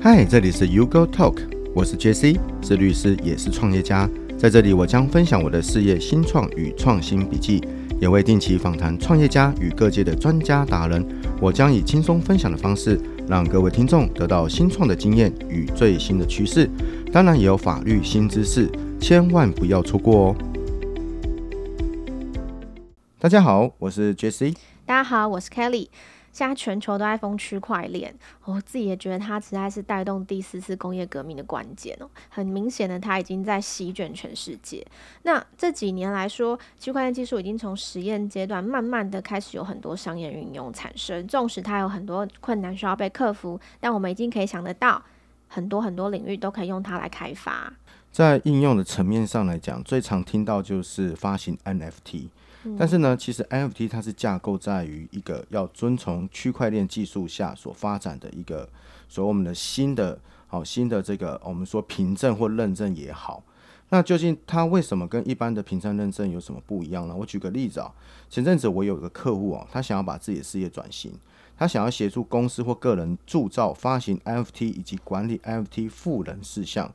嗨，这里是 U Go TALK，我是 JC，是律师，也是创业家。在这里，我将分享我的事业新创与创新笔记，也会定期访谈创业家与各界的专家达人。我将以轻松分享的方式，让各位听众得到新创的经验与最新的趋势，当然也有法律新知识，千万不要错过哦。大家好，我是 JC。大家好，我是 Kelly。现在全球都在封区块链，我自己也觉得它实在是带动第四次工业革命的关键哦。很明显的，它已经在席卷全世界。那这几年来说，区块链技术已经从实验阶段，慢慢的开始有很多商业运用产生。纵使它有很多困难需要被克服，但我们已经可以想得到，很多很多领域都可以用它来开发。在应用的层面上来讲，最常听到就是发行 NFT。但是呢，其实 NFT 它是架构在于一个要遵从区块链技术下所发展的一个，所谓我们的新的好新的这个我们说凭证或认证也好，那究竟它为什么跟一般的凭证认证有什么不一样呢？我举个例子啊，前阵子我有一个客户啊，他想要把自己的事业转型，他想要协助公司或个人铸造、发行 NFT 以及管理 NFT 赋能事项。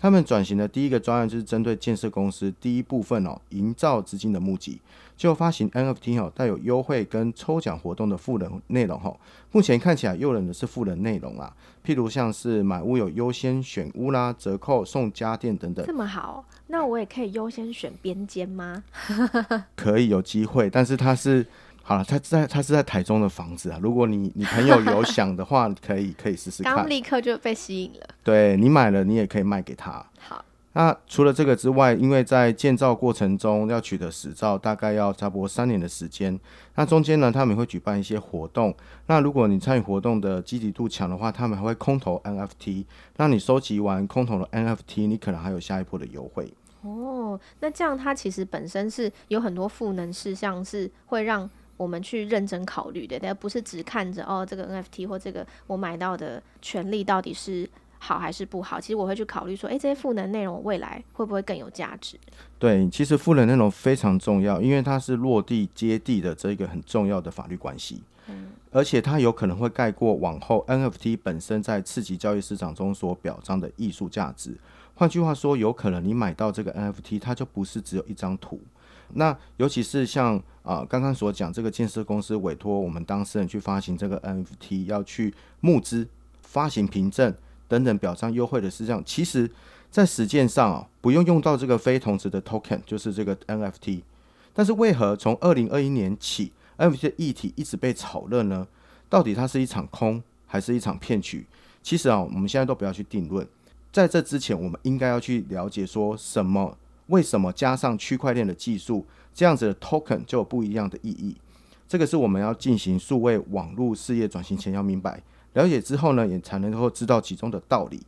他们转型的第一个专案就是针对建设公司第一部分哦，营造资金的募集，就发行 NFT 哦，带有优惠跟抽奖活动的赋能内容哈。目前看起来诱人的是赋能内容啊，譬如像是买屋有优先选屋啦、折扣送家电等等。这么好，那我也可以优先选边间吗？可以有机会，但是它是。好了，他在他是在台中的房子啊。如果你你朋友有想的话，可以可以试试看。刚立刻就被吸引了。对，你买了，你也可以卖给他。好，那除了这个之外，因为在建造过程中要取得实照，大概要差不多三年的时间。那中间呢，他们会举办一些活动。那如果你参与活动的积极度强的话，他们还会空投 NFT。那你收集完空投的 NFT，你可能还有下一波的优惠。哦，那这样它其实本身是有很多赋能事项，是会让。我们去认真考虑的，但不是只看着哦，这个 NFT 或这个我买到的权利到底是好还是不好。其实我会去考虑说，诶，这些赋能内容未来会不会更有价值？对，其实赋能内容非常重要，因为它是落地接地的这一个很重要的法律关系。嗯，而且它有可能会盖过往后 NFT 本身在次级交易市场中所表彰的艺术价值。换句话说，有可能你买到这个 NFT，它就不是只有一张图。那尤其是像啊刚刚所讲，这个建设公司委托我们当事人去发行这个 NFT，要去募资、发行凭证等等表彰优惠的事项，其实在实践上啊，不用用到这个非同质的 token，就是这个 NFT。但是为何从二零二一年起，NFT 的议题一直被炒热呢？到底它是一场空还是一场骗局？其实啊，我们现在都不要去定论。在这之前，我们应该要去了解说什么。为什么加上区块链的技术，这样子的 token 就有不一样的意义？这个是我们要进行数位网络事业转型前要明白、了解之后呢，也才能够知道其中的道理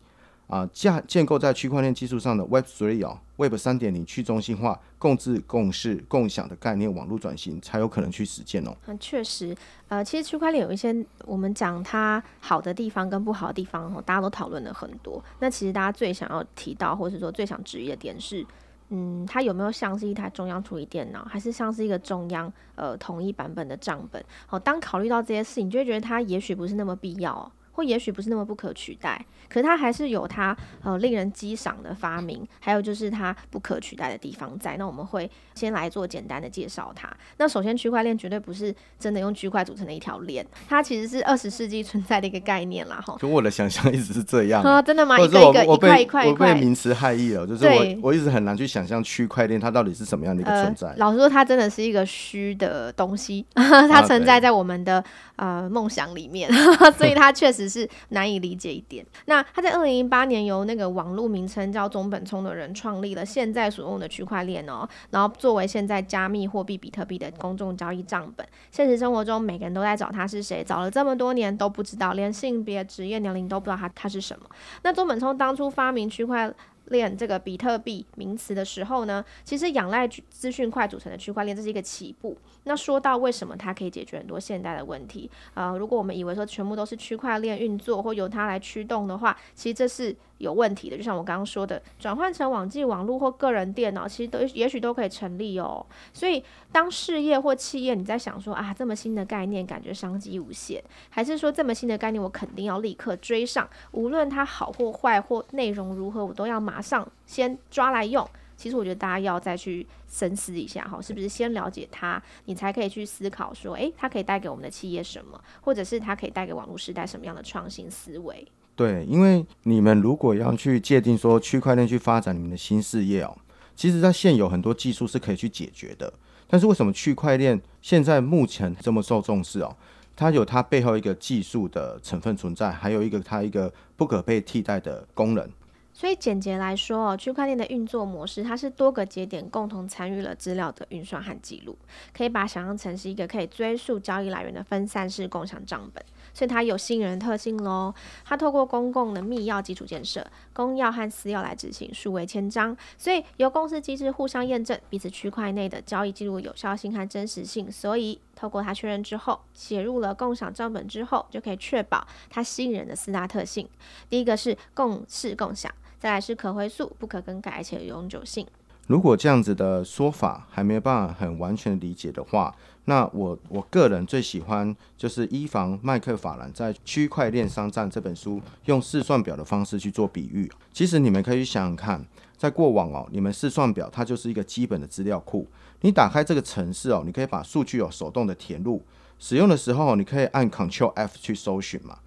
啊。架建构在区块链技术上的 Web Three 哦，Web 三点零去中心化、共治、共识、共享的概念网络转型，才有可能去实践哦。那，确实，呃，其实区块链有一些我们讲它好的地方跟不好的地方哦，大家都讨论了很多。那其实大家最想要提到，或者说最想质疑的点是。嗯，它有没有像是一台中央处理电脑，还是像是一个中央呃统一版本的账本？好，当考虑到这些事情，你就会觉得它也许不是那么必要。或也许不是那么不可取代，可是它还是有它呃令人激赏的发明，还有就是它不可取代的地方在。那我们会先来做简单的介绍它。那首先，区块链绝对不是真的用区块组成的一条链，它其实是二十世纪存在的一个概念啦。哈，就我的想象一直是这样 啊，真的吗？一个一个一块一块，我被名词害意了，就是我我一直很难去想象区块链它到底是什么样的一个存在。呃、老实说，它真的是一个虚的东西，它存在在我们的、啊、呃梦想里面，所以他确实是。难以理解一点。那他在二零零八年由那个网络名称叫中本聪的人创立了现在所用的区块链哦，然后作为现在加密货币比特币的公众交易账本。现实生活中，每个人都在找他是谁，找了这么多年都不知道，连性别、职业、年龄都不知道他他是什么。那中本聪当初发明区块链这个比特币名词的时候呢，其实仰赖资讯块组成的区块链，这是一个起步。那说到为什么它可以解决很多现代的问题，啊，如果我们以为说全部都是区块链运作或由它来驱动的话，其实这是有问题的，就像我刚刚说的，转换成网际网络或个人电脑，其实都也许都可以成立哦。所以，当事业或企业你在想说啊，这么新的概念，感觉商机无限，还是说这么新的概念，我肯定要立刻追上，无论它好或坏或内容如何，我都要马上先抓来用。其实我觉得大家要再去深思一下哈，是不是先了解它，你才可以去思考说，诶，它可以带给我们的企业什么，或者是它可以带给网络时代什么样的创新思维？对，因为你们如果要去界定说区块链去发展你们的新事业哦，其实它现有很多技术是可以去解决的。但是为什么区块链现在目前这么受重视哦？它有它背后一个技术的成分存在，还有一个它一个不可被替代的功能。所以简洁来说哦，区块链的运作模式，它是多个节点共同参与了资料的运算和记录，可以把想象成是一个可以追溯交易来源的分散式共享账本。所以它有吸引人特性喽。它透过公共的密钥基础建设，公钥和私钥来执行数位签章，所以由公司机制互相验证彼此区块内的交易记录有效性和真实性。所以透过它确认之后，写入了共享账本之后，就可以确保它吸引人的四大特性。第一个是共识共享。再来是可回溯、不可更改，且永久性。如果这样子的说法还没有办法很完全理解的话，那我我个人最喜欢就是伊凡麦克法兰在《区块链商战》这本书用试算表的方式去做比喻。其实你们可以想想看，在过往哦，你们试算表它就是一个基本的资料库。你打开这个程式哦，你可以把数据哦手动的填入，使用的时候你可以按 Ctrl F 去搜寻嘛。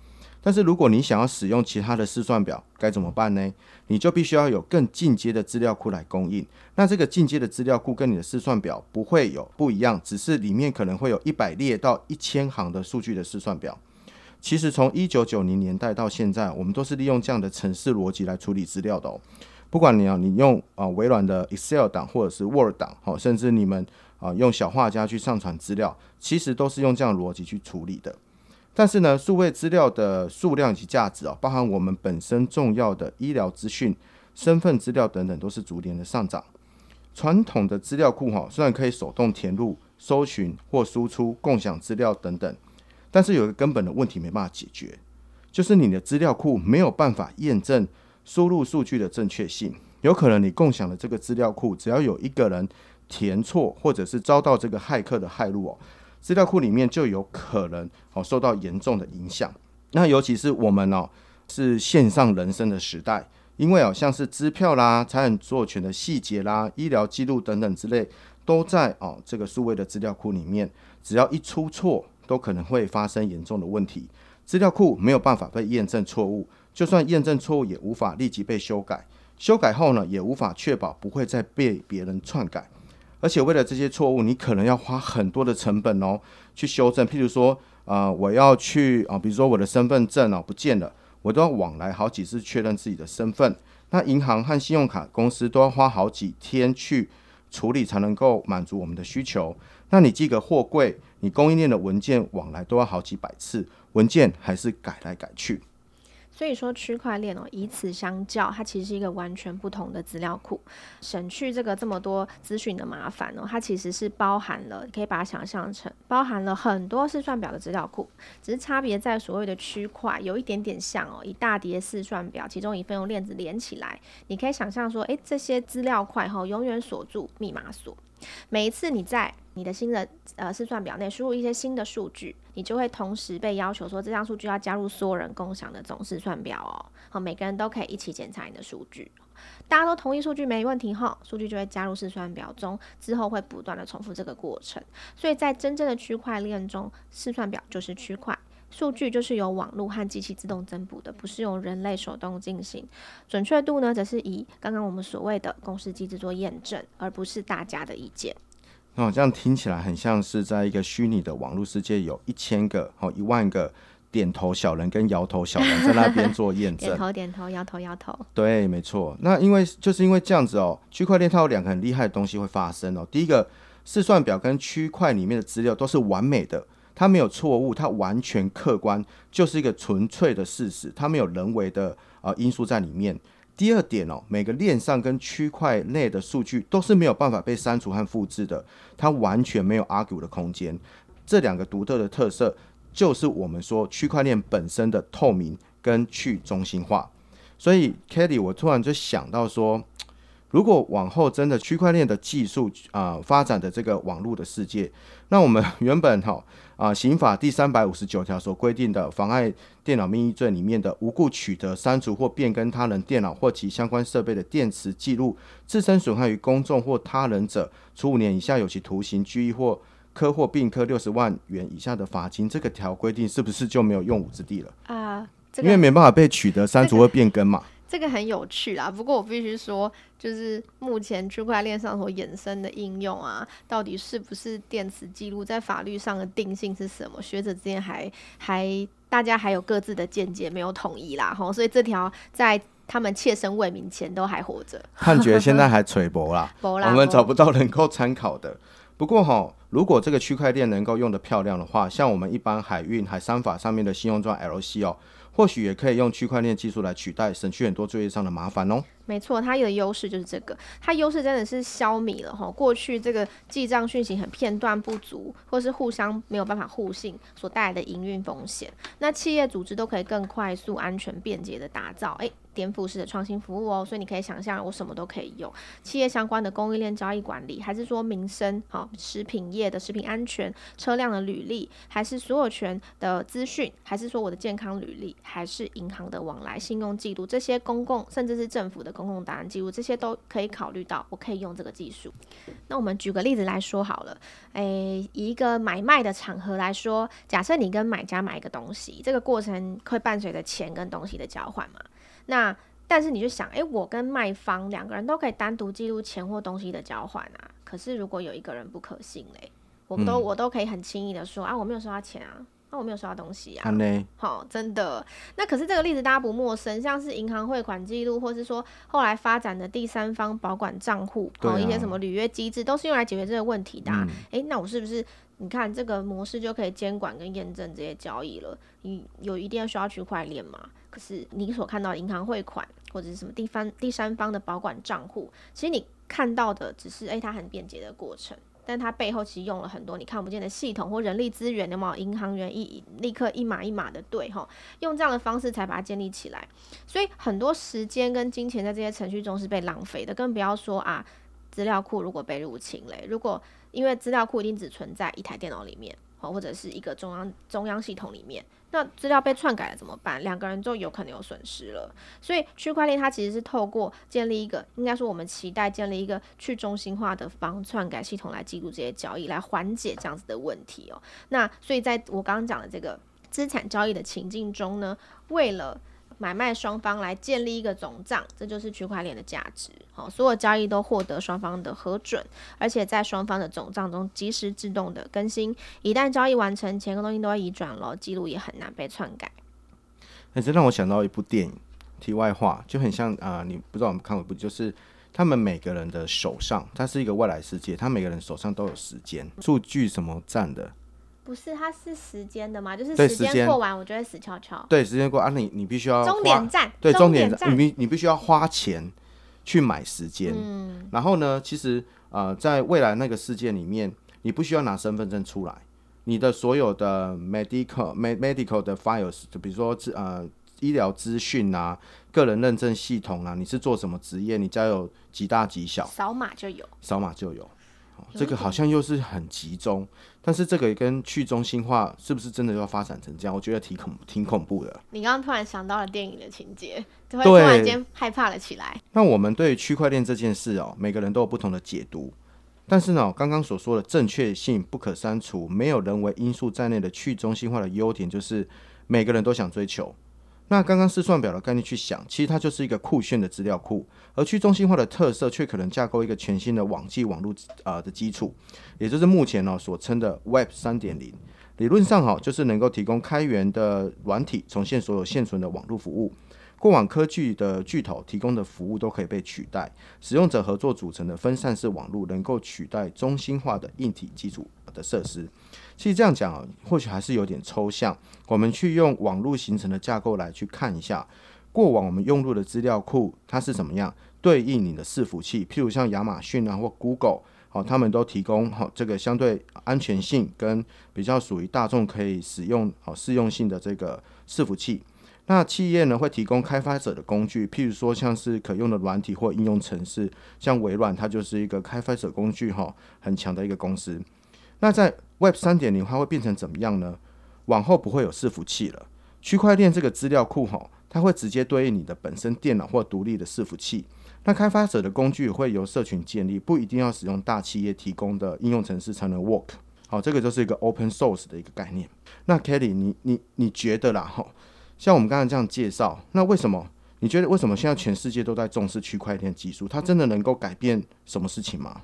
但是如果你想要使用其他的试算表，该怎么办呢？你就必须要有更进阶的资料库来供应。那这个进阶的资料库跟你的试算表不会有不一样，只是里面可能会有一百列到一千行的数据的试算表。其实从一九九零年代到现在，我们都是利用这样的程式逻辑来处理资料的哦。不管你啊你用啊微软的 Excel 档或者是 Word 档，好，甚至你们啊用小画家去上传资料，其实都是用这样逻辑去处理的。但是呢，数位资料的数量以及价值啊，包含我们本身重要的医疗资讯、身份资料等等，都是逐年的上涨。传统的资料库哈，虽然可以手动填入、搜寻或输出、共享资料等等，但是有一个根本的问题没办法解决，就是你的资料库没有办法验证输入数据的正确性。有可能你共享的这个资料库，只要有一个人填错，或者是遭到这个骇客的骇入哦。资料库里面就有可能哦受到严重的影响，那尤其是我们哦是线上人生的时代，因为哦像是支票啦、财产所有权的细节啦、医疗记录等等之类，都在哦这个数位的资料库里面，只要一出错，都可能会发生严重的问题。资料库没有办法被验证错误，就算验证错误，也无法立即被修改，修改后呢，也无法确保不会再被别人篡改。而且为了这些错误，你可能要花很多的成本哦，去修正。譬如说，呃，我要去啊、比如说我的身份证哦不见了，我都要往来好几次确认自己的身份。那银行和信用卡公司都要花好几天去处理，才能够满足我们的需求。那你寄个货柜，你供应链的文件往来都要好几百次，文件还是改来改去。所以说区块链哦，以此相较，它其实是一个完全不同的资料库，省去这个这么多资讯的麻烦哦。它其实是包含了，可以把它想象成包含了很多试算表的资料库，只是差别在所谓的区块有一点点像哦，一大叠试算表，其中一份用链子连起来，你可以想象说，诶，这些资料块哈，永远锁住密码锁。每一次你在你的新的呃试算表内输入一些新的数据，你就会同时被要求说，这张数据要加入所有人共享的总试算表哦。好，每个人都可以一起检查你的数据，大家都同意数据没问题哈，数据就会加入试算表中，之后会不断的重复这个过程。所以在真正的区块链中，试算表就是区块。数据就是由网络和机器自动增补的，不是由人类手动进行。准确度呢，则是以刚刚我们所谓的公司机制做验证，而不是大家的意见。哦，这样听起来很像是在一个虚拟的网络世界，有一千个、哦一万个点头小人跟摇头小人在那边做验证。点头点头，摇头摇头。对，没错。那因为就是因为这样子哦，区块链它有两个很厉害的东西会发生哦。第一个，试算表跟区块里面的资料都是完美的。它没有错误，它完全客观，就是一个纯粹的事实，它没有人为的啊、呃、因素在里面。第二点哦，每个链上跟区块内的数据都是没有办法被删除和复制的，它完全没有 argue 的空间。这两个独特的特色，就是我们说区块链本身的透明跟去中心化。所以 Kelly，我突然就想到说，如果往后真的区块链的技术啊、发展的这个网络的世界，那我们原本哈 啊刑法第三百五十九条所规定的妨碍电脑秘密罪里面的无故取得、删除或变更他人电脑或其相关设备的电磁记录，自身损害于公众或他人者，处五年以下有期徒刑、拘役或科或并科六十万元以下的罚金，这个条规定是不是就没有用武之地了啊？呃这个、因为没办法被取得、删除或变更嘛。这个很有趣啦，不过我必须说，就是目前区块链上所衍生的应用啊，到底是不是电子记录，在法律上的定性是什么？学者之间还还大家还有各自的见解，没有统一啦。吼，所以这条在他们切身为民前都还活着。判决现在还 垂薄 啦，我们找不到能够参考的。不过哈，如果这个区块链能够用得漂亮的话，像我们一般海运海商法上面的信用状 LC 哦。或许也可以用区块链技术来取代，省去很多作业上的麻烦哦。没错，它有的优势就是这个，它优势真的是消弭了哈，过去这个记账讯息很片段不足，或是互相没有办法互信所带来的营运风险。那企业组织都可以更快速、安全、便捷的打造，诶。颠覆式的创新服务哦，所以你可以想象，我什么都可以用。企业相关的供应链交易管理，还是说民生好食品业的食品安全、车辆的履历，还是所有权的资讯，还是说我的健康履历，还是银行的往来信用记录，这些公共甚至是政府的公共档案记录，这些都可以考虑到，我可以用这个技术。那我们举个例子来说好了，诶，以一个买卖的场合来说，假设你跟买家买一个东西，这个过程会伴随着钱跟东西的交换嘛？那但是你就想，诶、欸，我跟卖方两个人都可以单独记录钱或东西的交换啊。可是如果有一个人不可信嘞，我都、嗯、我都可以很轻易的说啊，我没有收到钱啊，那、啊、我没有收到东西啊。好、哦，真的。那可是这个例子大家不陌生，像是银行汇款记录，或是说后来发展的第三方保管账户，还有、啊、一些什么履约机制，都是用来解决这个问题的、啊。诶、嗯欸，那我是不是你看这个模式就可以监管跟验证这些交易了？你有一定要需要区块链吗？是你所看到银行汇款或者是什么地方第三方的保管账户，其实你看到的只是诶、它很便捷的过程，但它背后其实用了很多你看不见的系统或人力资源，有没有？银行员一立刻一码一码的对哈，用这样的方式才把它建立起来，所以很多时间跟金钱在这些程序中是被浪费的，更不要说啊，资料库如果被入侵嘞，如果因为资料库一定只存在一台电脑里面。或者是一个中央中央系统里面，那资料被篡改了怎么办？两个人就有可能有损失了。所以区块链它其实是透过建立一个，应该说我们期待建立一个去中心化的防篡改系统来记录这些交易，来缓解这样子的问题哦。那所以在我刚刚讲的这个资产交易的情境中呢，为了买卖双方来建立一个总账，这就是区块链的价值。好，所有交易都获得双方的核准，而且在双方的总账中及时自动的更新。一旦交易完成，钱跟东西都要移转了，记录也很难被篡改。哎、欸，这让我想到一部电影。题外话，就很像啊、你不知道我们看过一部，就是他们每个人的手上，它是一个未来世界，他每个人手上都有时间数据什么站的。不是，它是时间的嘛？就是时间过完，我就会死翘翘。对，时间过啊，你你必须要终点站，对，终点站，你必你必须要花钱去买时间。嗯，然后呢，其实呃，在未来那个世界里面，你不需要拿身份证出来，你的所有的 medical medical 的 files，就比如说呃医疗资讯啊、个人认证系统啊，你是做什么职业，你家有几大几小，扫码就有，扫码就有。这个好像又是很集中，但是这个也跟去中心化是不是真的要发展成这样？我觉得挺恐挺恐怖的。你刚刚突然想到了电影的情节，就会突然间害怕了起来。那我们对区块链这件事哦，每个人都有不同的解读。但是呢，刚刚所说的正确性不可删除、没有人为因素在内的去中心化的优点，就是每个人都想追求。那刚刚试算表的概念去想，其实它就是一个酷炫的资料库，而去中心化的特色却可能架构一个全新的网际网络啊的基础，也就是目前呢、所称的 Web 三点零。理论上哈、就是能够提供开源的软体，重现所有现存的网络服务。过往科技的巨头提供的服务都可以被取代，使用者合作组成的分散式网络能够取代中心化的硬体基础的设施。其实这样讲啊，或许还是有点抽象。我们去用网络形成的架构来去看一下，过往我们用入的资料库它是怎么样对应你的伺服器，譬如像亚马逊啊或 Google，好，他们都提供好这个相对安全性跟比较属于大众可以使用好适用性的这个伺服器。那企业呢会提供开发者的工具，譬如说像是可用的软体或应用程式，像微软它就是一个开发者工具哈很强的一个公司。那在 Web 三点零它会变成怎么样呢？往后不会有伺服器了，区块链这个资料库哈，它会直接对应你的本身电脑或独立的伺服器。那开发者的工具会由社群建立，不一定要使用大企业提供的应用程式才能 work。好，这个就是一个 open source 的一个概念。那 Kelly，你你你觉得啦？哈，像我们刚才这样介绍，那为什么你觉得为什么现在全世界都在重视区块链技术？它真的能够改变什么事情吗？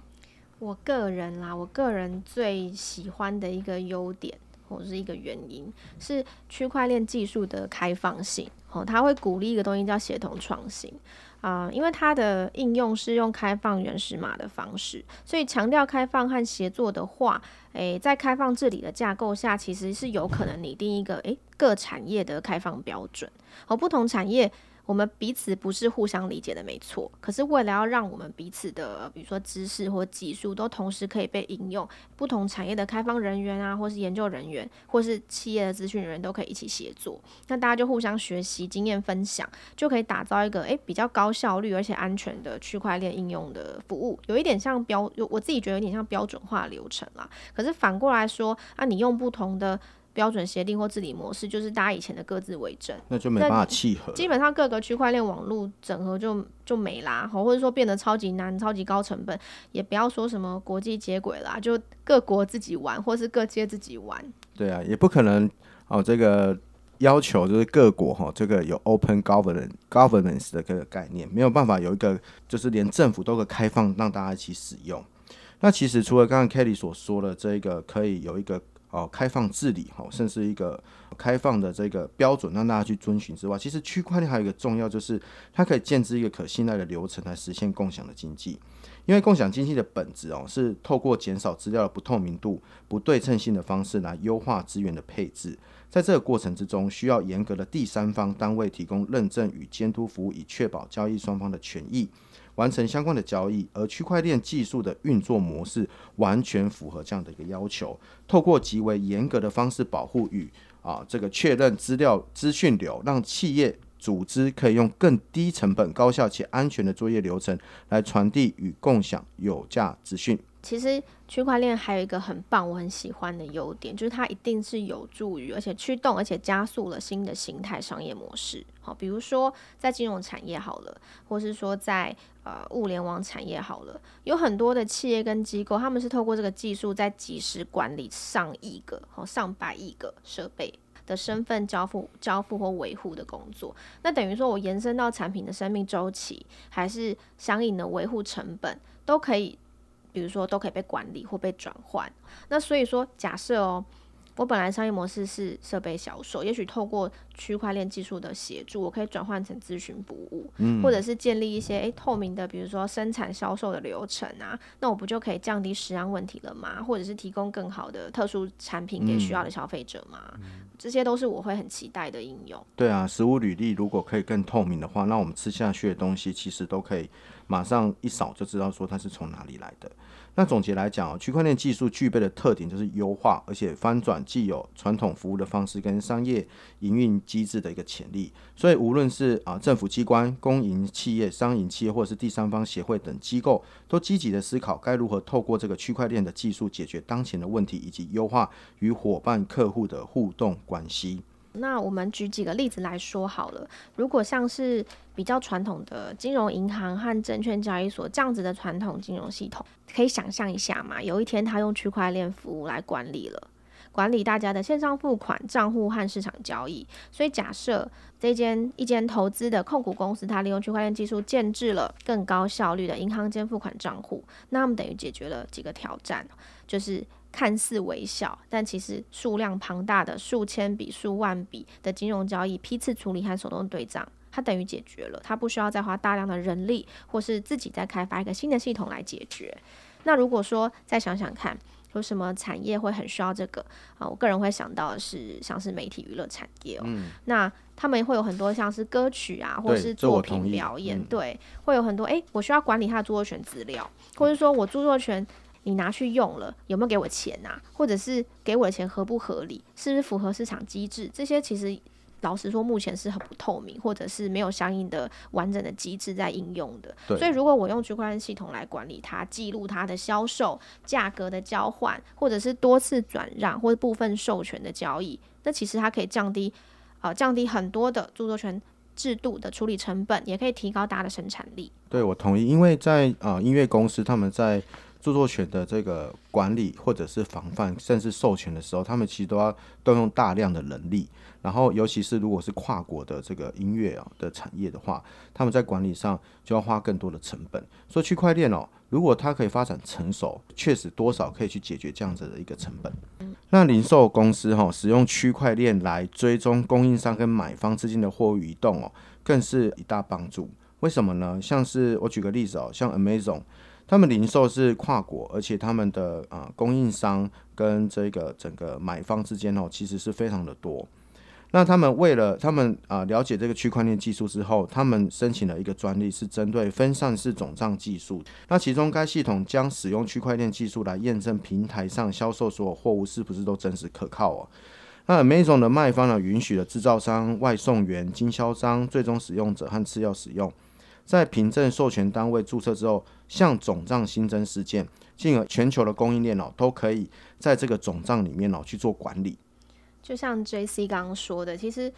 我个人啦，我个人最喜欢的一个优点或者是一个原因是区块链技术的开放性。哦，它会鼓励一个东西叫协同创新。啊、因为它的应用是用开放原始码的方式，所以强调开放和协作的话，诶，在开放治理的架构下，其实是有可能拟定一个诶各产业的开放标准，和不同产业。我们彼此不是互相理解的，没错。可是为了要让我们彼此的，比如说知识或技术都同时可以被应用，不同产业的开放人员啊，或是研究人员，或是企业的资讯人员都可以一起协作。那大家就互相学习经验分享，就可以打造一个诶比较高效率而且安全的区块链应用的服务。有一点像标，我自己觉得有点像标准化流程啦。可是反过来说，啊，你用不同的。标准协定或治理模式，就是大家以前的各自为政，那就没办法契合。基本上各个区块链网络整合就就没啦，或者说变得超级难、超级高成本，也不要说什么国际接轨啦，就各国自己玩，或是各界自己玩。对啊，也不可能哦。这个要求就是各国哈，这个有 open governance governance 的这个概念，没有办法有一个就是连政府都可开放让大家一起使用。那其实除了刚刚 Kelly 所说的这个，可以有一个。哦，开放治理，哈，甚至一个开放的这个标准，让大家去遵循之外，其实区块链还有一个重要，就是它可以建置一个可信赖的流程来实现共享的经济。因为共享经济的本质哦，是透过减少资料的不透明度、不对称性的方式来优化资源的配置。在这个过程之中，需要严格的第三方单位提供认证与监督服务，以确保交易双方的权益。完成相关的交易，而区块链技术的运作模式完全符合这样的一个要求。透过极为严格的方式保护与啊这个确认资料资讯流，让企业组织可以用更低成本、高效且安全的作业流程来传递与共享有价资讯。其实区块链还有一个很棒，我很喜欢的优点，就是它一定是有助于，而且驱动，而且加速了新的形态商业模式。好，比如说在金融产业好了，或是说在呃物联网产业好了，有很多的企业跟机构，他们是透过这个技术在即时管理上亿个、好上百亿个设备的身份交付、交付或维护的工作。那等于说我延伸到产品的生命周期，还是相应的维护成本，都可以。比如说，都可以被管理或被转换。那所以说，假设哦，我本来商业模式是设备销售，也许透过区块链技术的协助，我可以转换成咨询服务，嗯，或者是建立一些诶透明的，比如说生产销售的流程啊，那我不就可以降低食安问题了吗？或者是提供更好的特殊产品给需要的消费者吗？嗯，这些都是我会很期待的应用。对啊，食物履历如果可以更透明的话，那我们吃下去的东西其实都可以。马上一扫就知道说它是从哪里来的。那总结来讲，区块链技术具备的特点就是优化，而且翻转既有传统服务的方式跟商业营运机制的一个潜力。所以无论是啊政府机关、公营企业、商营企业，或者是第三方协会等机构，都积极的思考该如何透过这个区块链的技术解决当前的问题，以及优化与伙伴客户的互动关系。那我们举几个例子来说好了。如果像是比较传统的金融银行和证券交易所这样子的传统金融系统，可以想象一下嘛？有一天他用区块链服务来管理了，管理大家的线上付款账户和市场交易。所以假设这间一间投资的控股公司，它利用区块链技术建置了更高效率的银行间付款账户，那我们等于解决了几个挑战，就是。看似微小，但其实数量庞大的数千笔、数万笔的金融交易批次处理和手动对账，它等于解决了，它不需要再花大量的人力，或是自己再开发一个新的系统来解决。那如果说再想想看，有什么产业会很需要这个啊？我个人会想到的是像是媒体娱乐产业哦，嗯、那他们会有很多像是歌曲啊，或是作品表演，对，对，会有很多诶、欸，我需要管理他的著作权资料，或者说我著作权。你拿去用了，有没有给我钱啊？或者是给我的钱合不合理？是不是符合市场机制？这些其实老实说，目前是很不透明，或者是没有相应的完整的机制在应用的。对所以，如果我用区块链系统来管理它，记录它的销售价格的交换，或者是多次转让或者部分授权的交易，那其实它可以降低呃降低很多的著作权制度的处理成本，也可以提高大家的生产力。对，我同意，因为在呃音乐公司他们在著作权的这个管理或者是防范甚至授权的时候，他们其实都要动用大量的人力。然后，尤其是如果是跨国的这个音乐啊的产业的话，他们在管理上就要花更多的成本。所以区块链哦，如果它可以发展成熟，确实多少可以去解决这样子的一个成本。那零售公司哈、哦、使用区块链来追踪供应商跟买方之间的货物移动哦，更是一大帮助。为什么呢？像是我举个例子哦，像 Amazon。他们零售是跨国，而且他们的啊、呃、供应商跟这个整个买方之间哦，其实是非常的多。那他们为了他们啊、了解这个区块链技术之后，他们申请了一个专利，是针对分散式总账技术。那其中该系统将使用区块链技术来验证平台上销售所有货物是不是都真实可靠哦。那 Amazon 的卖方呢，允许了制造商、外送员、经销商、最终使用者和次要使用。在凭证授权单位注册之后，向总账新增事件，进而全球的供应链哦，都可以在这个总账里面哦去做管理。就像 JC 刚刚说的，其实，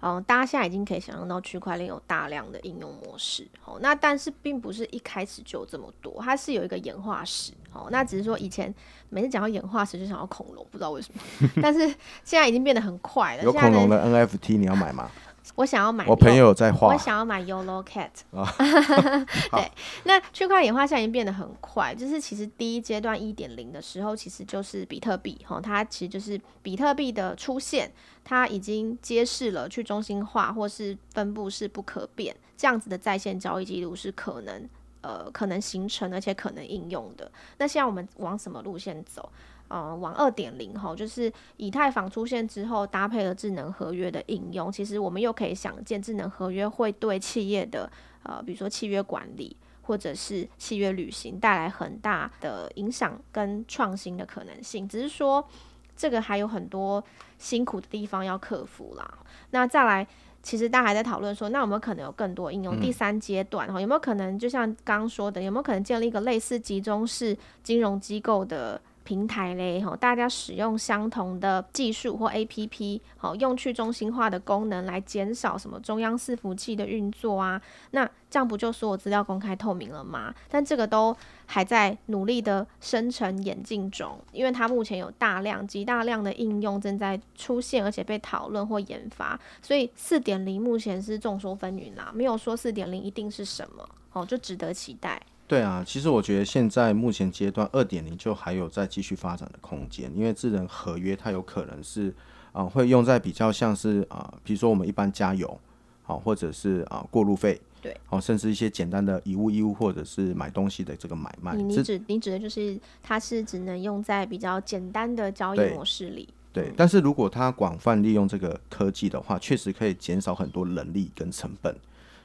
嗯，大家现在已经可以想象到区块链有大量的应用模式，哦，那但是并不是一开始就这么多，它是有一个演化史，哦，那只是说以前每次讲到演化史就想到恐龙，不知道为什么，但是现在已经变得很快了。有恐龙的 NFT 你要买吗？我想要买，我朋友在画。我想要买 Yolo Cat。对，那区块链演化现在已经变得很快，就是其实第一阶段一点零的时候，其实就是比特币哈，它其实就是比特币的出现，它已经揭示了去中心化或是分布式不可变这样子的在线交易记录是可能呃可能形成而且可能应用的。那现在我们往什么路线走？呃，往二点零哈，就是以太坊出现之后，搭配了智能合约的应用，其实我们又可以想见，智能合约会对企业的呃，比如说契约管理或者是契约履行带来很大的影响跟创新的可能性。只是说这个还有很多辛苦的地方要克服啦。那再来，其实大家还在讨论说，那有没有可能有更多应用？嗯、第三阶段哈，有没有可能就像刚刚说的，有没有可能建立一个类似集中式金融机构的？平台嘞，吼，大家使用相同的技术或 APP，好，用去中心化的功能来减少什么中央伺服器的运作啊，那这样不就所有资料公开透明了吗？但这个都还在努力的生成演进中，因为它目前有大量极大量的应用正在出现，而且被讨论或研发，所以四点零目前是众说纷纭啦，没有说四点零一定是什么，哦，就值得期待。对啊，其实我觉得现在目前阶段二点零就还有在继续发展的空间，因为智能合约它有可能是啊、呃、会用在比较像是啊、呃，比如说我们一般加油，好、啊、或者是啊过路费，对，好、啊、甚至一些简单的以物易物或者是买东西的这个买卖。你你指你指的就是它是只能用在比较简单的交易模式里。对，嗯、但是如果它广泛利用这个科技的话，确实可以减少很多人力跟成本。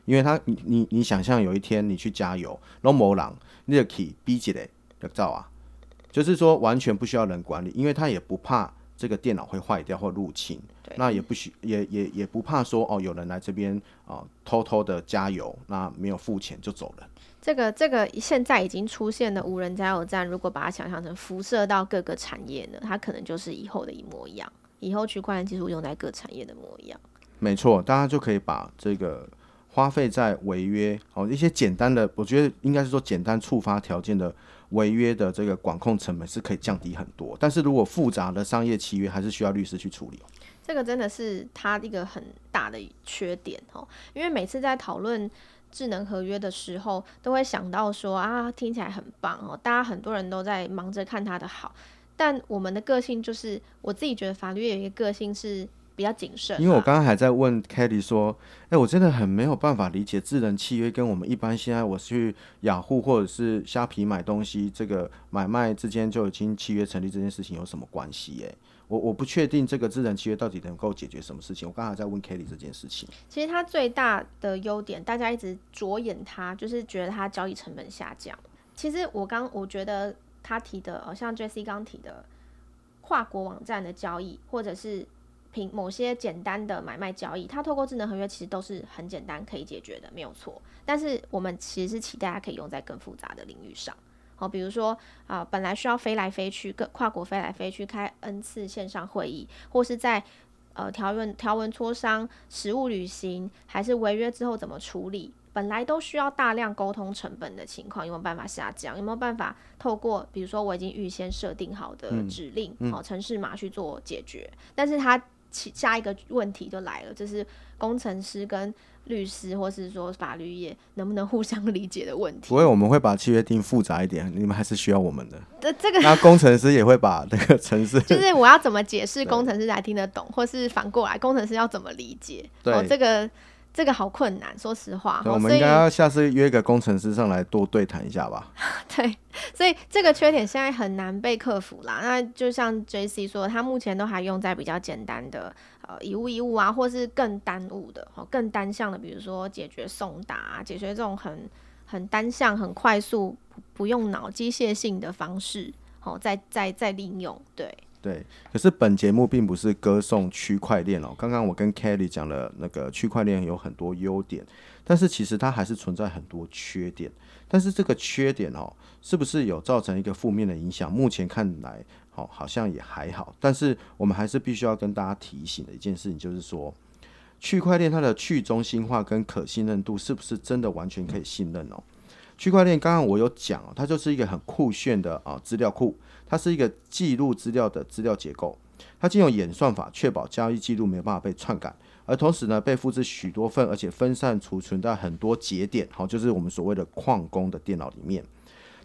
因为他，你你你想象有一天你去加油，然后某人你就可以逼起来就造啊，就是说完全不需要人管理，因为他也不怕这个电脑会坏掉或入侵，那也不需也也也不怕说哦有人来这边啊、呃、偷偷的加油，那没有付钱就走了。这个这个现在已经出现的无人加油站，如果把它想象成辐射到各个产业呢，它可能就是以后的一模一样，以后区块链技术用在各产业的模样。没错，大家就可以把这个。花费在违约哦，一些简单的，我觉得应该是说简单触发条件的违约的这个管控成本是可以降低很多。但是如果复杂的商业契约，还是需要律师去处理。这个真的是它一个很大的缺点哦，因为每次在讨论智能合约的时候，都会想到说啊，听起来很棒哦，大家很多人都在忙着看它的好，但我们的个性就是，我自己觉得法律有一个个性是。比较谨慎，因为我刚刚还在问 Kelly 说，哎、欸，我真的很没有办法理解智能契约跟我们一般现在我去雅虎或者是虾皮买东西这个买卖之间就已经契约成立这件事情有什么关系？哎，我我不确定这个智能契约到底能够解决什么事情。我刚才在问 Kelly 这件事情。其实它最大的优点，大家一直着眼它，就是觉得它交易成本下降。其实我刚我觉得他提的，好像 Jesse 刚提的跨国网站的交易，或者是凭某些简单的买卖交易，它透过智能合约其实都是很简单可以解决的，没有错。但是我们其实是期待它可以用在更复杂的领域上，好，比如说啊、呃，本来需要飞来飞去，各跨国飞来飞去开 N 次线上会议，或是在呃条文条文磋商、实物履行，还是违约之后怎么处理，本来都需要大量沟通成本的情况，有没有办法下降？有没有办法透过比如说我已经预先设定好的指令，好、嗯嗯、程式码去做解决？但是它下一个问题就来了，就是工程师跟律师，或是说法律业能不能互相理解的问题。不会，我们会把契约定复杂一点，你们还是需要我们的。这 这个，那工程师也会把那个程式，就是我要怎么解释，工程师才听得懂，或是反过来，工程师要怎么理解？对，哦、这个。这个好困难，说实话。对，我们应该要下次约一个工程师上来多对谈一下吧。对，所以这个缺点现在很难被克服啦。那就像 JC 说，他目前都还用在比较简单的呃以物易物啊，或是更单物的、哦更单向的，比如说解决送达、啊，解决这种很很单向、很快速、不用脑、机械性的方式，哦，再再再利用，对。对，可是本节目并不是歌颂区块链哦。刚刚我跟 Kelly 讲了那个区块链有很多优点，但是其实它还是存在很多缺点。但是这个缺点哦，是不是有造成一个负面的影响？目前看来，哦，好像也还好。但是我们还是必须要跟大家提醒的一件事情，就是说，区块链它的去中心化跟可信任度是不是真的完全可以信任哦？区块链刚刚我有讲哦，它就是一个很酷炫的啊资料库。它是一个记录资料的资料结构，它经由演算法确保交易记录没有办法被篡改，而同时呢，被复制许多份，而且分散储存在很多节点，好，就是我们所谓的矿工的电脑里面。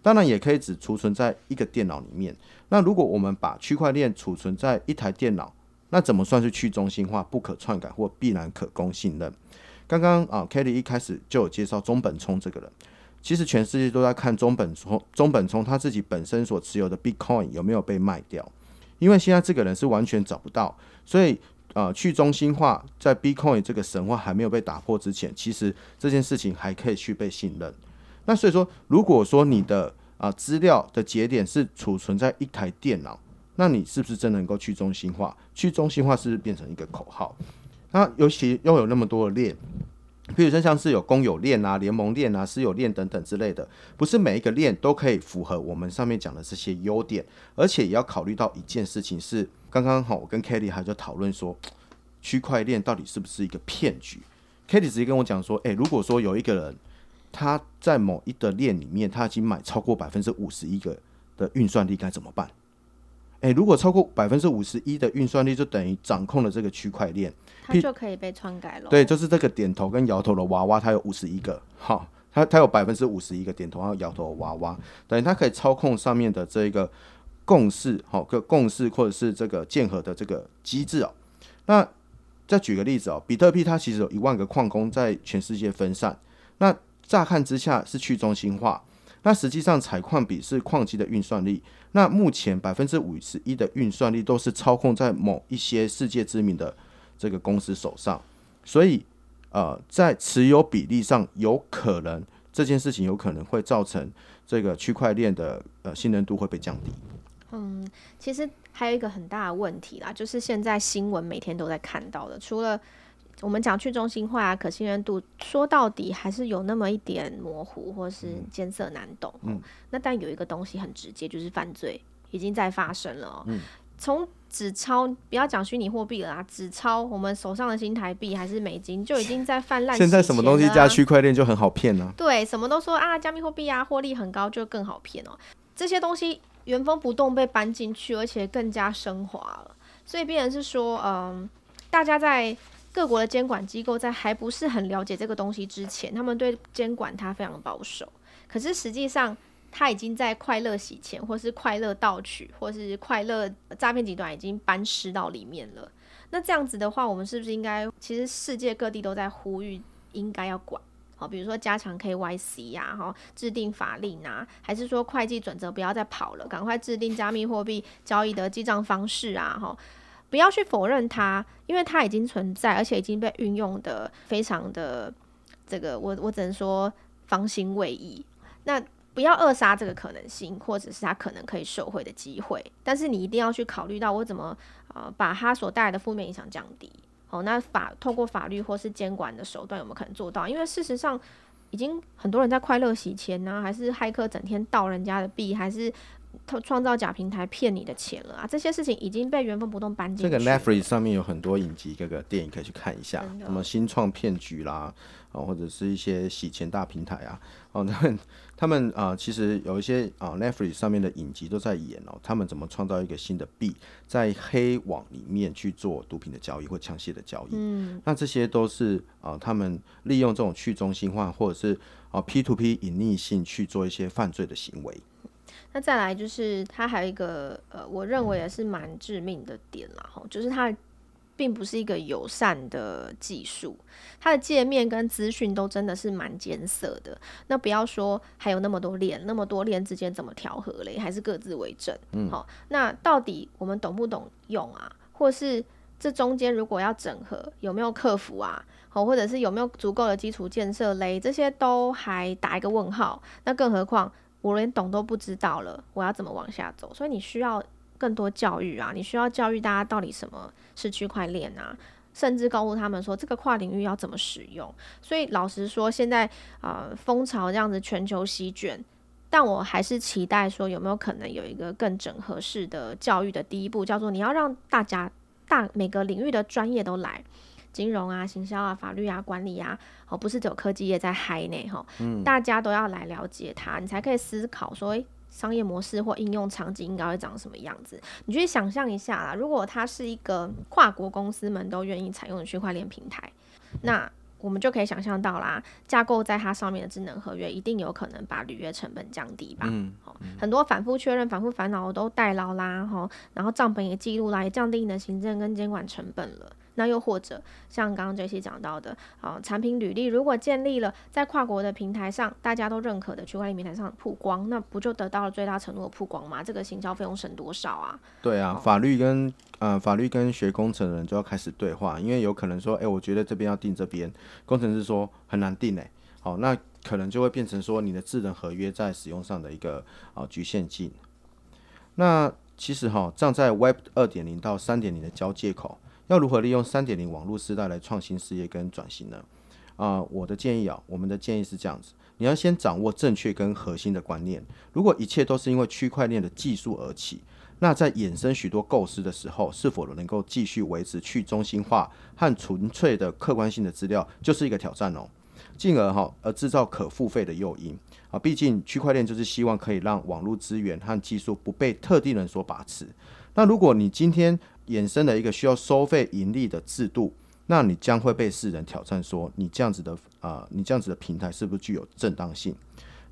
当然，也可以只储存在一个电脑里面。那如果我们把区块链储存在一台电脑，那怎么算是去中心化、不可篡改或必然可供信任？刚刚啊，Kelly 一开始就有介绍中本聪这个人。其实全世界都在看中本聪，中本聪他自己本身所持有的 Bitcoin 有没有被卖掉？因为现在这个人是完全找不到，所以呃，去中心化在 Bitcoin 这个神话还没有被打破之前，其实这件事情还可以去被信任。那所以说，如果说你的啊、资料的节点是储存在一台电脑，那你是不是真能够去中心化？去中心化是不是变成一个口号？那尤其又有那么多的链。比如说像是有公有链啊、联盟链啊、私有链等等之类的，不是每一个链都可以符合我们上面讲的这些优点，而且也要考虑到一件事情是，刚刚好我跟 Kelly 还在讨论说，区块链到底是不是一个骗局？Kelly 直接跟我讲说，诶、如果说有一个人他在某一个链里面，他已经买超过百分之五十一个的运算力，该怎么办？诶、欸，如果超过百分之五十一的运算力，就等于掌控了这个区块链，它就可以被篡改了。对，就是这个点头跟摇头的娃娃，它有五十一个，好，它它有百分之五十一个点头和摇头的娃娃，等于它可以操控上面的这个共识，好，个共识或者是这个建合的这个机制哦。那再举个例子哦，比特币它其实有一万个矿工在全世界分散，那乍看之下是去中心化。那实际上采矿比是矿机的运算力，那目前百分之五十一的运算力都是操控在某一些世界知名的这个公司手上，所以呃，在持有比例上有可能这件事情有可能会造成这个区块链的呃信任度会被降低。嗯，其实还有一个很大的问题啦，就是现在新闻每天都在看到的，除了我们讲去中心化啊，可信任度，说到底还是有那么一点模糊，或是艰涩难懂。嗯，那但有一个东西很直接，就是犯罪已经在发生了哦。嗯，从纸钞，不要讲虚拟货币了啊，纸钞，我们手上的新台币还是美金，就已经在泛滥。现在什么东西加区块链就很好骗呢？对，什么都说啊，加密货币啊，获利很高，就更好骗哦。这些东西原封不动被搬进去，而且更加升华了。所以，变成是说，嗯，大家在。各国的监管机构在还不是很了解这个东西之前，他们对监管它非常保守。可是实际上，它已经在快乐洗钱，或是快乐盗取，或是快乐诈骗集团已经搬尸到里面了。那这样子的话，我们是不是应该？其实世界各地都在呼吁，应该要管。好，比如说加强 KYC 呀，哈，制定法令啊，还是说会计准则不要再跑了，赶快制定加密货币交易的记账方式啊，哈。不要去否认它，因为它已经存在，而且已经被运用的非常的这个，我我只能说方兴未艾。那不要扼杀这个可能性，或者是他可能可以受惠的机会。但是你一定要去考虑到我怎么呃把它所带来的负面影响降低。好，那法透过法律或是监管的手段有没有可能做到？因为事实上已经很多人在快乐洗钱呢、还是骇客整天盗人家的币，还是。创造假平台骗你的钱了啊！这些事情已经被原封不动搬进。这个 Netflix 上面有很多影集，各个电影可以去看一下，什么新创骗局啦，啊，或者是一些洗钱大平台啊，哦，他们他们啊、呃，其实有一些啊 Netflix 上面的影集都在演哦，他们怎么创造一个新的币，在黑网里面去做毒品的交易或枪械的交易。嗯，那这些都是啊、呃，他们利用这种去中心化或者是啊 P to P 隐匿性去做一些犯罪的行为。那再来就是它还有一个呃，我认为也是蛮致命的点啦，吼，就是它并不是一个友善的技术，它的界面跟资讯都真的是蛮艰涩的。那不要说还有那么多链，那么多链之间怎么调和嘞？还是各自为政？嗯，好，那到底我们懂不懂用啊？或是这中间如果要整合，有没有客服啊？好，或者是有没有足够的基础建设嘞？这些都还打一个问号。那更何况。我连懂都不知道了，我要怎么往下走？所以你需要更多教育啊！你需要教育大家到底什么是区块链啊，甚至告诉他们说这个跨领域要怎么使用。所以老实说，现在啊，风潮这样子全球席卷，但我还是期待说有没有可能有一个更整合式的教育的第一步，叫做你要让大家大每个领域的专业都来。金融啊、行销啊、法律啊、管理啊，哦，不是只有科技业在嗨呢，哈，嗯，大家都要来了解它，你才可以思考说，诶，商业模式或应用场景应该会长什么样子？你去想象一下啦，如果它是一个跨国公司们都愿意采用的区块链平台，那我们就可以想象到啦，架构在它上面的智能合约一定有可能把履约成本降低吧？嗯，很多反复确认、反复烦恼都代劳啦，哈，然后账本也记录啦，也降低你的行政跟监管成本了。那又或者像刚刚 JC 讲到的，啊，产品履历如果建立了在跨国的平台上，大家都认可的区块链平台上曝光，那不就得到了最大程度的曝光吗？这个行销费用省多少啊？对啊，法律跟呃法律跟学工程的人就要开始对话，因为有可能说，哎、欸，我觉得这边要定这边，工程师说很难定哎，好，那可能就会变成说你的智能合约在使用上的一个啊局限性。那其实哈，站在 Web 二点零到三点零的交界口。要如何利用三点零网络时代来创新事业跟转型呢？啊、我的建议啊，我们的建议是这样子：你要先掌握正确跟核心的观念。如果一切都是因为区块链的技术而起，那在衍生许多构思的时候，是否能够继续维持去中心化和纯粹的客观性的资料，就是一个挑战哦。进而哈，而制造可付费的诱因啊，毕竟区块链就是希望可以让网络资源和技术不被特定人所把持。那如果你今天衍生的一个需要收费盈利的制度，那你将会被世人挑战说，你这样子的啊、你这样子的平台是不是具有正当性？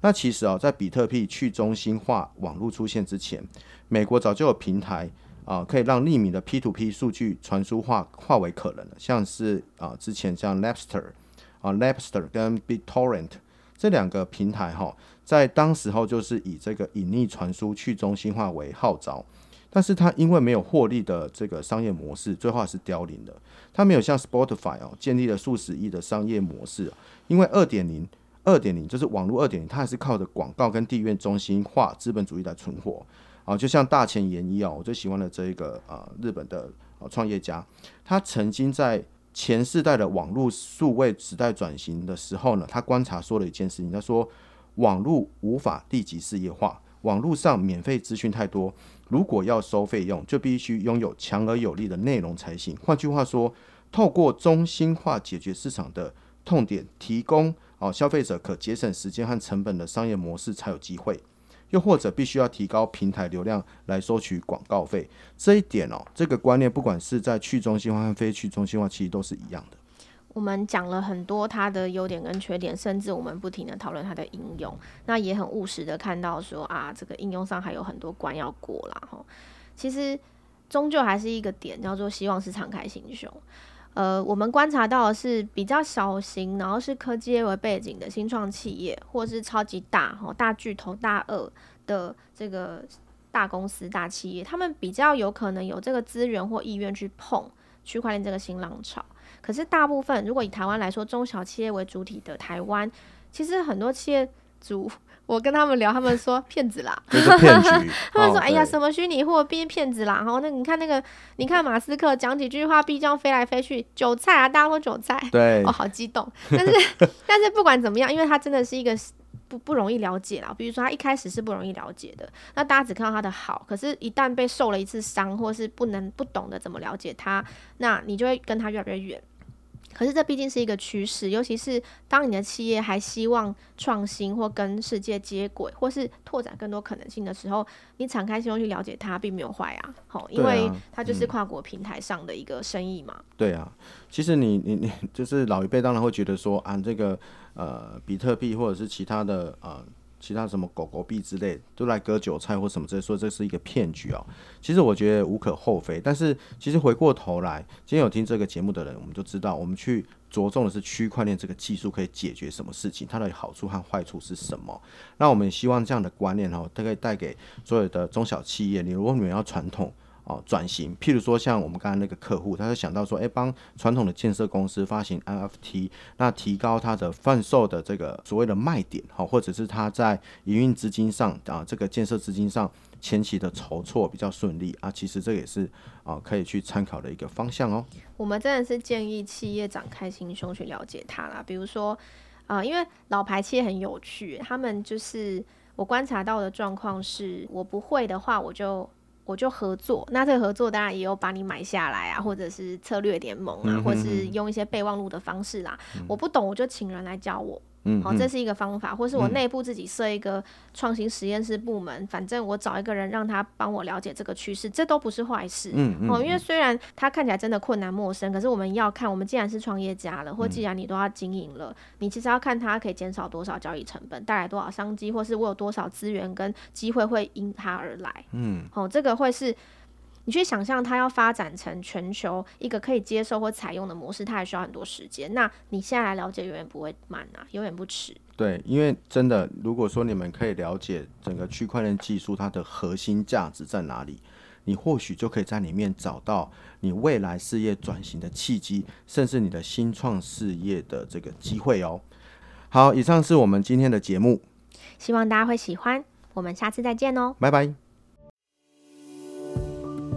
那其实啊，在比特币去中心化网络出现之前，美国早就有平台啊，可以让匿名的 P2P 数据传输化化为可能的，像是啊之前像 l a p s t e r 啊 l a p s t e r 跟 BitTorrent 这两个平台哈，在当时候就是以这个隐匿传输去中心化为号召。但是它因为没有获利的这个商业模式，最后还是凋零的。它没有像 Spotify 哦，建立了数十亿的商业模式。因为二点零，二点零就是网络二点零，它还是靠着广告跟地缘中心化资本主义来存活啊。就像大前研一哦，我最喜欢的这一个啊日本的啊创业家，他曾经在前世代的网络数位时代转型的时候呢，他观察说了一件事情，他说网络无法立即事业化，网络上免费资讯太多。如果要收费用，就必须拥有强而有力的内容才行。换句话说，透过中心化解决市场的痛点，提供哦消费者可节省时间和成本的商业模式才有机会。又或者必须要提高平台流量来收取广告费。这一点哦，这个观念不管是在去中心化和非去中心化，其实都是一样的。我们讲了很多它的优点跟缺点，甚至我们不停地讨论它的应用，那也很务实的看到说啊，这个应用上还有很多关要过啦。哈。其实终究还是一个点，叫做希望是敞开心胸。呃，我们观察到的是比较小型，然后是科技为背景的新创企业，或是超级大哈大巨头大鳄的这个大公司大企业，他们比较有可能有这个资源或意愿去碰区块链这个新浪潮。可是大部分，如果以台湾来说，中小企业为主体的台湾，其实很多企业主。我跟他们聊，他们说骗子啦，骗局。他们说：“哎呀，什么虚拟货币骗子啦！”然后那你看那个，你看马斯克讲几句话，币这样飞来飞去，韭菜啊，大家都韭菜。对，哦，好激动。但是 但是不管怎么样，因为他真的是一个不不容易了解啦。比如说他一开始是不容易了解的，那大家只看到他的好，可是一旦被受了一次伤，或是不能不懂得怎么了解他，那你就会跟他越来越远。可是这毕竟是一个趋势，尤其是当你的企业还希望创新或跟世界接轨，或是拓展更多可能性的时候，你敞开心胸去了解它，并没有坏啊。好，因为它就是跨国平台上的一个生意嘛。对啊，其实你你你 就是老一辈当然会觉得说啊，这个呃比特币或者是其他的呃。其他什么狗狗币之类都来割韭菜或什么之类，说这是一个骗局哦。其实我觉得无可厚非，但是其实回过头来，今天有听这个节目的人，我们就知道，我们去着重的是区块链这个技术可以解决什么事情，它的好处和坏处是什么。那我们也希望这样的观念哦，它可以带给所有的中小企业。你如果你们要传统。哦，转型，譬如说像我们刚才那个客户，他就想到说，哎、帮传统的建设公司发行 NFT，那提高他的贩售的这个所谓的卖点，哈，或者是他在营运资金上啊，这个建设资金上前期的筹措比较顺利啊，其实这也是啊可以去参考的一个方向哦。我们真的是建议企业展开心胸去了解它啦，比如说，啊，因为老牌企业很有趣，他们就是我观察到的状况是，我不会的话，我就。我就合作，那这个合作当然也有把你买下来啊，或者是策略联盟啊，嗯、哼哼或者是用一些备忘录的方式啦。嗯、我不懂，我就请人来教我。嗯，好，这是一个方法，或是我内部自己设一个创新实验室部门，嗯、反正我找一个人让他帮我了解这个趋势，这都不是坏事。嗯嗯。哦，因为虽然他看起来真的困难陌生，可是我们要看，我们既然是创业家了，或既然你都要经营了，嗯、你其实要看他可以减少多少交易成本，带来多少商机，或是我有多少资源跟机会会因他而来。嗯，哦，这个会是。你去想象它要发展成全球一个可以接受或采用的模式，它还需要很多时间。那你现在来了解，永远不会慢啊，永远不迟。对，因为真的，如果说你们可以了解整个区块链技术它的核心价值在哪里，你或许就可以在里面找到你未来事业转型的契机，甚至你的新创事业的这个机会哦。好，以上是我们今天的节目，希望大家会喜欢。我们下次再见哦，拜拜。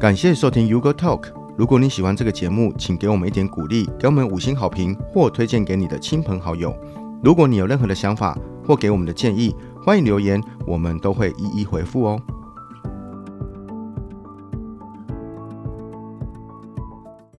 感谢收听 Yugo TALK。如果你喜欢这个节目，请给我们一点鼓励，给我们五星好评，或推荐给你的亲朋好友。如果你有任何的想法或给我们的建议，欢迎留言，我们都会一一回复哦。